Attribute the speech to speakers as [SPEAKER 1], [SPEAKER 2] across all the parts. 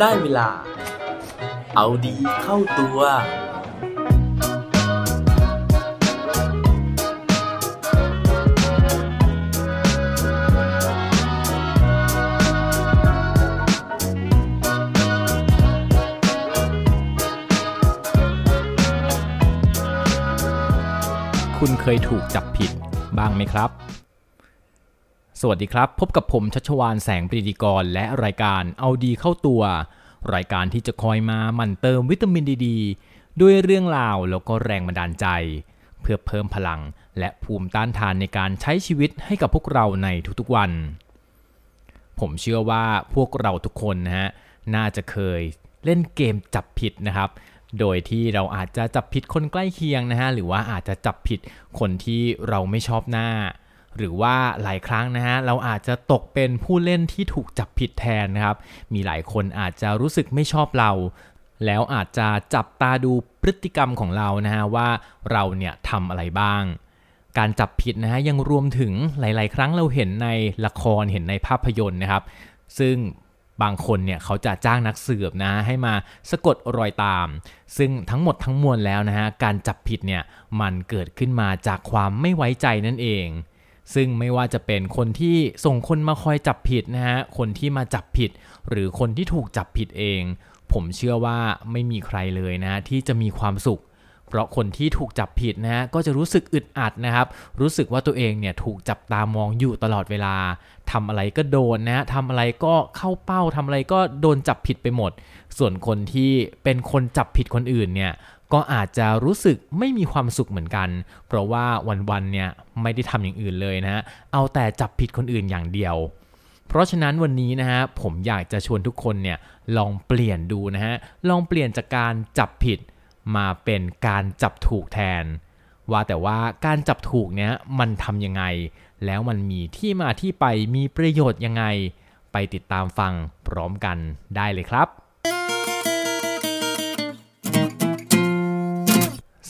[SPEAKER 1] ได้เวลา เอาดีเข้าตัว
[SPEAKER 2] คุณเคยถูกจับผิดบ้างไหมครับ สวัสดีครับ พบกับผมชัชวานแสงปรีดีกร และรายการเอาดีเข้าตัว รายการที่จะคอยมาหมั่นเติมวิตามินดีดด้วยเรื่องราวแล้วก็แรงบันดาลใจ เพื่อเพิ่มพลังและภูมิต้านทานในการใช้ชีวิตให้กับพวกเราในทุกๆวัน ผมเชื่อว่าพวกเราทุกคนนะฮะน่าจะเคยเล่นเกมจับผิดนะครับ โดยที่เราอาจจะจับผิดคนใกล้เคียงนะฮะหรือว่าอาจจะจับผิดคนที่เราไม่ชอบหน้า หรือว่าหลายครั้งนะฮะเราอาจจะตกเป็นผู้เล่นที่ถูกจับผิดแทนนะครับ มีหลายคนอาจจะรู้สึกไม่ชอบเรา แล้วอาจจะจับตาดูพฤติกรรมของเรานะฮะว่าเราเนี่ยทำอะไรบ้าง การจับผิดนะฮะยังรวมถึงหลาย ๆ ครั้งเราเห็นในละครเห็นในภาพยนตร์นะครับ ซึ่งบางคนเนี่ยเขาจะจ้างนักสืบนะให้มาสะกดรอยตาม ซึ่งทั้งหมดทั้งมวลแล้วนะฮะการจับผิดเนี่ยมันเกิดขึ้นมาจากความไม่ไว้ใจนั่นเอง ซึ่งไม่ว่าจะเป็นคนที่ส่งคนมาคอยจับผิดนะฮะ คนที่มาจับผิด หรือคนที่ถูกจับผิดเอง ผมเชื่อว่าไม่มีใครเลยนะที่จะมีความสุข เพราะคนที่ถูกจับผิดนะฮะก็จะรู้สึกอึดอัดนะครับ รู้สึกว่าตัวเองเนี่ยถูกจับตามองอยู่ตลอดเวลาทำอะไรก็โดนนะฮะทำอะไรก็เข้าเป้าทำอะไรก็โดนจับผิดไปหมด ส่วนคนที่เป็นคนจับผิดคนอื่นเนี่ย ก็อาจจะรู้สึกไม่มีความสุขเหมือนกัน เพราะว่าวันๆเนี่ยไม่ได้ทำอย่างอื่นเลยนะฮะเอาแต่จับผิดคนอื่นอย่างเดียว เพราะฉะนั้นวันนี้นะฮะผมอยากจะชวนทุกคนเนี่ยลองเปลี่ยนดูนะฮะลองเปลี่ยนจากการจับผิดมาเป็นการจับถูกแทน ว่าแต่ว่าการจับถูกเนี้ยมันทำยังไง แล้วมันมีที่มาที่ไปมีประโยชน์ยังไง ไปติดตามฟังพร้อมกันได้เลยครับ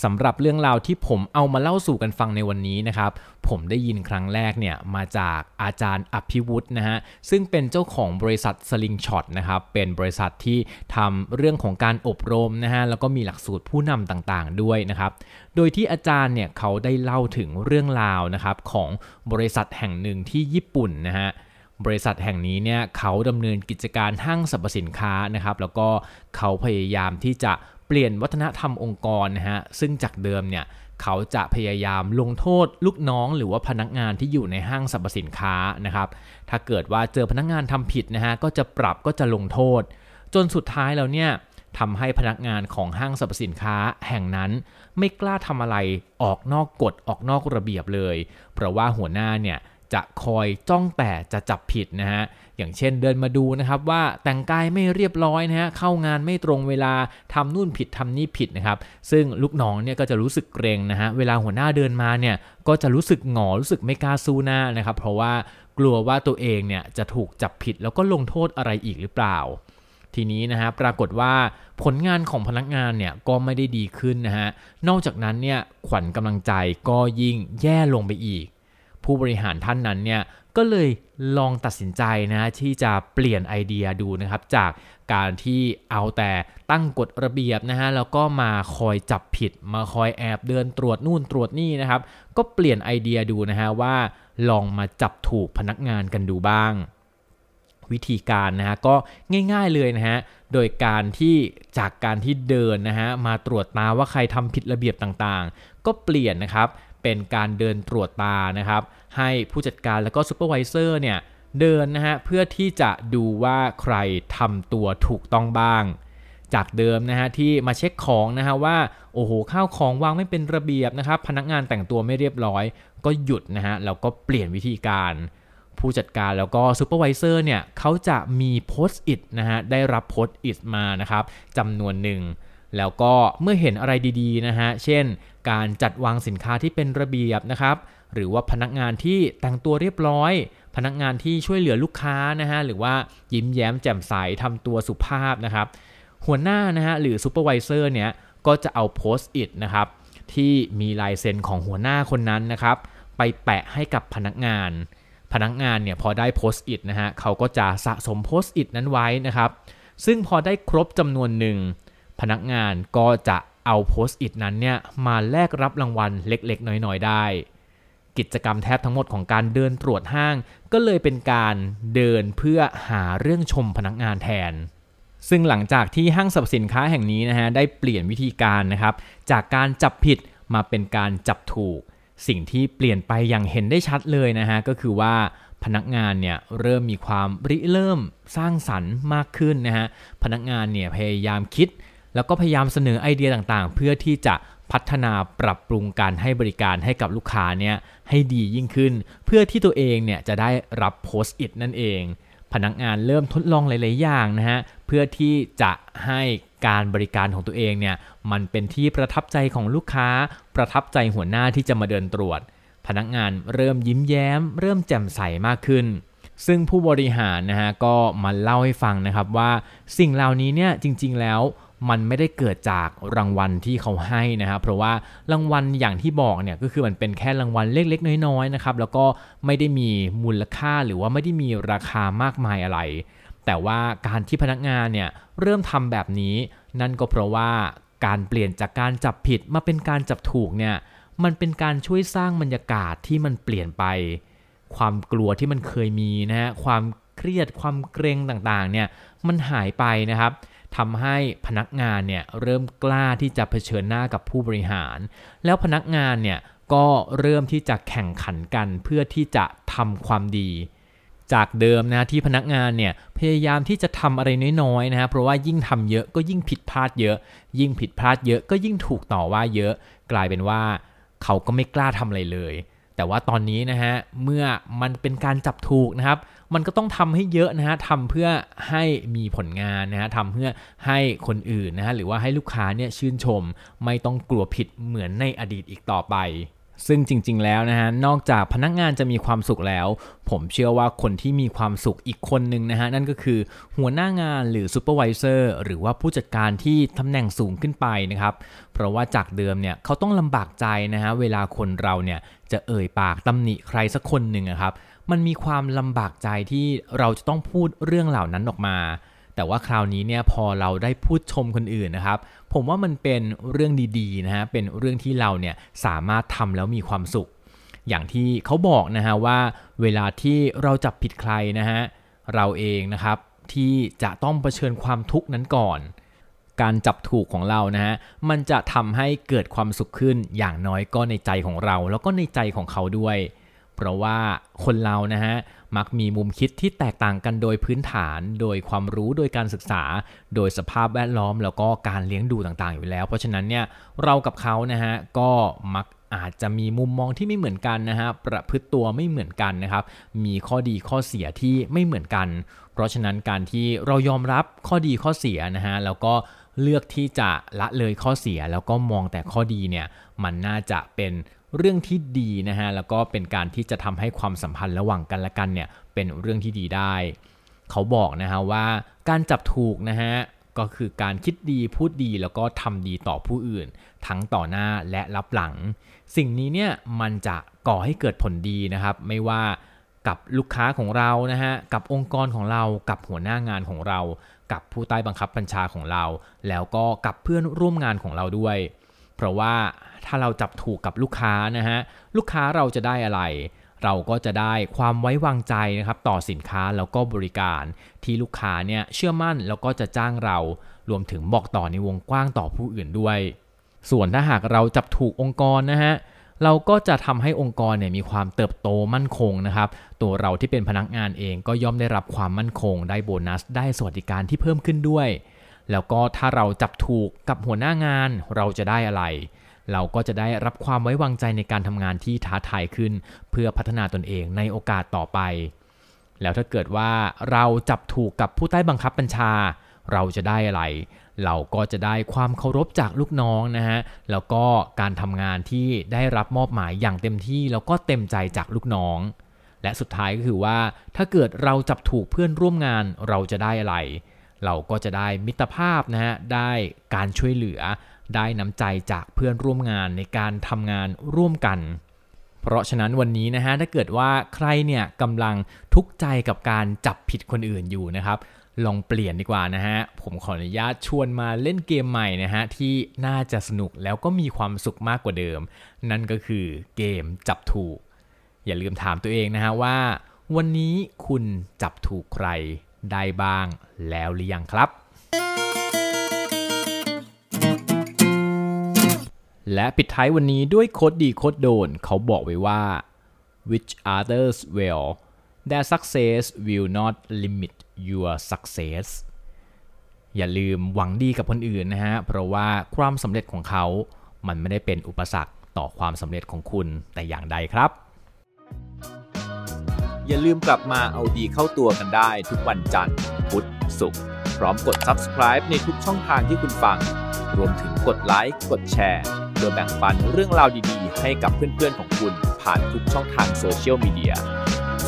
[SPEAKER 2] สำหรับเรื่องราวที่ผมเอามาเล่าสู่กันฟังในวันนี้นะครับ ผมได้ยินครั้งแรกเนี่ยมาจากอาจารย์อภิวุฒินะฮะซึ่งเป็นเจ้าของบริษัทสลิงช็อตนะครับเป็นบริษัทที่ทำเรื่องของการอบรมนะฮะแล้วก็มีหลักสูตรผู้นำต่างๆด้วยนะครับโดยที่อาจารย์เนี่ยเขาได้เล่าถึงเรื่องราวนะครับของบริษัทแห่งหนึ่งที่ญี่ปุ่นนะฮะบริษัทแห่งนี้เนี่ยเขาดำเนินกิจการห้างสรรพสินค้านะครับแล้วก็เขาพยายามที่จะ เปลี่ยนวัฒนธรรมองค์กรนะฮะซึ่งจากเดิมเนี่ยเขาจะพยายามลงโทษลูกน้องหรือว่าพนักงานที่อยู่ในห้างสรรพสินค้านะครับ ถ้าเกิดว่าเจอพนักงานทำผิดนะฮะก็จะปรับก็จะลงโทษ จนสุดท้ายแล้วเนี่ยทำให้พนักงานของห้างสรรพสินค้าแห่งนั้น ไม่กล้าทำอะไรออกนอกกฎออกนอกระเบียบเลย เพราะว่าหัวหน้าเนี่ย จะคอยจ้องแต่จะจับผิดนะฮะอย่างเช่นเดินมาดูนะครับว่าแต่งกายไม่เรียบร้อยนะฮะเข้างานไม่ตรงเวลาทำนู่นผิดทำนี่ผิดนะครับซึ่งลูกน้องเนี่ยก็จะรู้สึกเกรงนะฮะเวลาหัวหน้าเดินมาเนี่ยก็จะรู้สึกหงอรู้สึกไม่กล้าสู้หน้านะครับเพราะว่ากลัวว่าตัวเองเนี่ยจะถูกจับผิดแล้วก็ลงโทษอะไรอีกหรือเปล่าทีนี้นะฮะปรากฏว่าผลงานของพนักงานเนี่ยก็ไม่ได้ดีขึ้นนะฮะนอกจากนั้นเนี่ยขวัญกำลังใจก็ยิ่งแย่ลงไปอีก ผู้บริหารท่านนั้นเนี่ยก็เลยลองตัดสินใจนะที่จะเปลี่ยนไอเดียดูนะครับจากการที่เอาแต่ตั้งกฎระเบียบนะฮะแล้วก็มาคอยจับผิด มาคอยแอบเดินตรวจนู่นตรวจนี่นะครับ ก็เปลี่ยนไอเดียดูนะฮะว่าลองมาจับถูกพนักงานกันดูบ้าง วิธีการนะฮะก็ง่ายๆเลยนะฮะโดยการที่จากการที่เดินนะฮะมาตรวจตาว่าใครทำผิดระเบียบต่างๆ ก็เปลี่ยนนะครับ เป็นการเดินตรวจตานะครับ ให้ผู้จัดการแล้วก็ซูเปอร์วิเซอร์เนี่ยเดินนะฮะเพื่อที่จะดูว่าใครทำตัวถูกต้องบ้าง จากเดิมนะฮะที่มาเช็คของนะฮะว่าโอ้โหข้าวของวางไม่เป็นระเบียบนะครับ พนักงานแต่งตัวไม่เรียบร้อย ก็หยุดนะฮะแล้วก็เปลี่ยนวิธีการ ผู้จัดการแล้วก็ supervisor เนี่ยเขาจะมี Post-it นะฮะได้รับ Post-it มานะครับจำนวนหนึ่ง แล้วก็เมื่อเห็นอะไรดีๆนะฮะ เช่น การจัดวางสินค้าที่เป็นระเบียบนะครับ หรือว่าพนักงานที่แต่งตัวเรียบร้อย พนักงานที่ช่วยเหลือลูกค้านะฮะ หรือว่ายิ้มแย้มแจ่มใสทำตัวสุภาพนะครับ หัวหน้านะฮะหรือ supervisor เนี่ย ก็จะเอาโพสต์อิทนะครับ ที่มีลายเซ็นของหัวหน้าคนนั้นนะครับ ไปแปะให้กับพนักงาน พนักงานเนี่ยพอได้โพสต์อิทนะฮะ เขาก็จะสะสมโพสต์อิทนั้นไว้นะครับ ซึ่งพอได้ครบจำนวนหนึ่ง พนักงานก็จะเอาโพสต์อิทนั้นเนี่ยมาแลกรับรางวัลเล็กๆ น้อยๆ ได้ กิจกรรมแทบทั้งหมดของการเดินตรวจห้าง ก็เลยเป็นการเดินเพื่อหาเรื่องชมพนักงานแทน ซึ่งหลังจากที่ห้างสรรพสินค้าแห่งนี้นะฮะได้เปลี่ยนวิธีการนะครับ จากการจับผิดมาเป็นการจับถูก สิ่งที่เปลี่ยนไปอย่างเห็นได้ชัดเลยนะฮะก็คือว่าพนักงานเนี่ยเริ่มมีความริเริ่มสร้างสรรค์มากขึ้นนะฮะพนักงานเนี่ยพยายามคิด แล้วก็พยายามเสนอไอเดียต่างๆ เพื่อที่จะพัฒนาปรับปรุงการให้บริการให้กับลูกค้าเนี่ยให้ดียิ่งขึ้น เพื่อที่ตัวเองเนี่ยจะได้รับโพสต์อิทนั่นเอง พนักงานเริ่มทดลองหลาย ๆ อย่างนะฮะเพื่อที่จะให้การบริการของตัวเองเนี่ยมันเป็นที่ประทับใจของลูกค้า ประทับใจหัวหน้าที่จะมาเดินตรวจ พนักงานเริ่มยิ้มแย้ม เริ่มแจ่มใสมากขึ้นซึ่งผู้บริหารนะฮะก็มาเล่าให้ฟังนะครับว่าสิ่งเหล่านี้เนี่ยจริงๆแล้ว มันไม่ได้เกิดจากรางวัลที่เขาให้นะครับเพราะว่ารางวัลอย่างที่บอกเนี่ยก็คือมันเป็นแค่รางวัลเล็กๆ น้อยๆนะครับแล้วก็ไม่ได้มีมูลค่าหรือว่าไม่ได้มีราคามากมายอะไร แต่ว่าการที่พนักงานเนี่ยเริ่มทำแบบนี้ นั่นก็เพราะว่าการเปลี่ยนจากการจับผิดมาเป็นการจับถูกเนี่ยมันเป็นการช่วยสร้างบรรยากาศที่มันเปลี่ยนไป ความกลัวที่มันเคยมีนะฮะความเครียดความเกรงต่างๆเนี่ยมันหายไปนะครับ ทำให้พนักงานเนี่ยเริ่มกล้าที่จะเผชิญหน้ากับผู้บริหาร แล้วพนักงานเนี่ยก็เริ่มที่จะแข่งขันกันเพื่อที่จะทำความดี จากเดิมนะที่พนักงานเนี่ยพยายามที่จะทำอะไรน้อยๆนะฮะเพราะว่ายิ่งทำเยอะก็ยิ่งผิดพลาดเยอะ ยิ่งผิดพลาดเยอะก็ยิ่งถูกต่อว่าเยอะ กลายเป็นว่าเขาก็ไม่กล้าทำอะไรเลย แต่ว่าตอนนี้นะฮะเมื่อมันเป็นการจับถูกนะครับ มันก็ต้องทำให้เยอะนะฮะทำเพื่อให้มีผลงานนะฮะทำเพื่อให้คนอื่นนะฮะหรือว่าให้ลูกค้าเนี่ยชื่นชม ไม่ต้องกลัวผิดเหมือนในอดีตอีกต่อไป ซึ่งจริง ๆ แล้วนะฮะ นอกจากพนักงานจะมีความสุขแล้ว ผมเชื่อว่าคนที่มีความสุขอีกคนหนึ่งนะฮะ นั่นก็คือหัวหน้างานหรือซูเปอร์วิเซอร์หรือว่าผู้จัดการที่ตำแหน่งสูงขึ้นไปนะครับ เพราะว่าจากเดิมเนี่ยเขาต้องลำบากใจนะฮะ เวลาคนเราเนี่ยจะเอ่ยปากตำหนิใครสักคนหนึ่งนะครับ มันมีความลำบากใจที่เราจะต้องพูดเรื่องเหล่านั้นออกมา แต่ว่าคราวนี้เนี่ยพอเราได้พูดชมคนอื่นนะครับ ผมว่ามันเป็นเรื่องดีๆนะฮะเป็นเรื่องที่เราเนี่ยสามารถทำแล้วมีความสุข อย่างที่เขาบอกนะฮะว่า เวลาที่เราจับผิดใครนะฮะเราเองนะครับที่จะต้องเผชิญความทุกข์นั้นก่อน การจับถูกของเรานะฮะมันจะทำให้เกิดความสุขขึ้นอย่างน้อยก็ในใจของเรา แล้วก็ในใจของเขาด้วย เพราะว่าคนเรานะฮะ มักมีมุมคิดที่แตกต่างกันโดยพื้นฐาน โดยความรู้โดยการศึกษา โดยสภาพแวดล้อมแล้วก็การเลี้ยงดูต่างๆอยู่แล้ว เพราะฉะนั้นเนี่ยเรากับเขานะฮะก็มักอาจจะมีมุมมองที่ไม่เหมือนกันนะฮะประพฤติตัวไม่เหมือนกันนะครับ มีข้อดีข้อเสียที่ไม่เหมือนกัน เพราะฉะนั้นการที่เรายอมรับข้อดีข้อเสียนะฮะแล้วก็ เลือกที่จะละเลยข้อเสียแล้วก็มองแต่ข้อดีเนี่ยมันน่าจะเป็นเรื่องที่ดีนะฮะแล้วก็เป็นการที่จะทำให้ความสัมพันธ์ระหว่างกันและกันเนี่ยเป็นเรื่องที่ดีได้ เขาบอกนะฮะว่าการจับถูกนะฮะก็คือการคิดดีพูดดีแล้วก็ทำดีต่อผู้อื่น ทั้งต่อหน้าและรับหลัง สิ่งนี้เนี่ยมันจะก่อให้เกิดผลดีนะครับ ไม่ว่า กับลูกค้าของเรานะฮะกับองค์กรของเรากับหัวหน้างานของเรา กับผู้ใต้บังคับบัญชาของเรา แล้วก็กับเพื่อนร่วมงานของเราด้วย เพราะว่าถ้าเราจับถูกกับลูกค้านะฮะลูกค้าเราจะได้อะไร เราก็จะได้ความไว้วางใจนะครับต่อสินค้าแล้วก็บริการที่ลูกค้าเนี่ยเชื่อมั่นแล้วก็จะจ้างเรา รวมถึงบอกต่อในวงกว้างต่อผู้อื่นด้วย ส่วนถ้าหากเราจับถูกองค์กรนะฮะ เราก็จะทำให้องค์กรเนี่ยมีความเติบโตมั่นคงนะครับ ตัวเราที่เป็นพนักงานเองก็ย่อมได้รับความมั่นคง ได้โบนัส ได้สวัสดิการที่เพิ่มขึ้นด้วย แล้วก็ถ้าเราจับถูกกับหัวหน้างานเราจะได้อะไร เราก็จะได้รับความไว้วางใจในการทำงานที่ท้าทายขึ้น เพื่อพัฒนาตนเองในโอกาสต่อไป แล้วถ้าเกิดว่าเราจับถูกกับผู้ใต้บังคับบัญชา เราจะได้อะไร เราก็จะได้ความเคารพจากลูกน้องนะฮะแล้วก็การทำงานที่ได้รับมอบหมายอย่างเต็มที่แล้วก็เต็มใจจากลูกน้อง และสุดท้ายก็คือว่า ถ้าเกิดเราจับถูกเพื่อนร่วมงานเราจะได้อะไร เราก็จะได้มิตรภาพนะฮะได้การช่วยเหลือ ได้น้ำใจจากเพื่อนร่วมงานในการทำงานร่วมกันเพราะฉะนั้นวันนี้นะฮะถ้าเกิดว่าใครเนี่ยกำลังทุกข์ใจกับการจับผิดคนอื่นอยู่นะครับ ลองเปลี่ยนดีกว่านะฮะ ผมขออนุญาตชวนมาเล่นเกมใหม่นะฮะ ที่น่าจะสนุกแล้วก็มีความสุขมากกว่าเดิม นั่นก็คือเกมจับถูก อย่าลืมถามตัวเองนะฮะว่า วันนี้คุณจับถูกใครได้บ้างแล้วหรือยังครับ และปิดท้ายวันนี้ด้วยโคดดีโคดโดนเขาบอกไว้ว่า which others will their success will not limit your success อย่าลืมหวังดีกับคนอื่นนะฮะ เพราะว่าความสำเร็จของเขา มันไม่ได้เป็นอุปสรรคต่อความสำเร็จของคุณแต่อย่างใดครับ
[SPEAKER 3] อย่าลืมกลับมาเอาดีเข้าตัวกันได้ทุกวันจันทร์ พุธ ศุกร์ พร้อมกด subscribe ในทุกช่องทางที่คุณฟัง รวมถึงกดไลค์ กดแชร์เพื่อแบ่งปันเรื่องราวดีๆ ให้กับเพื่อนๆของคุณผ่านทุกช่องทางโซเชียลมีเดีย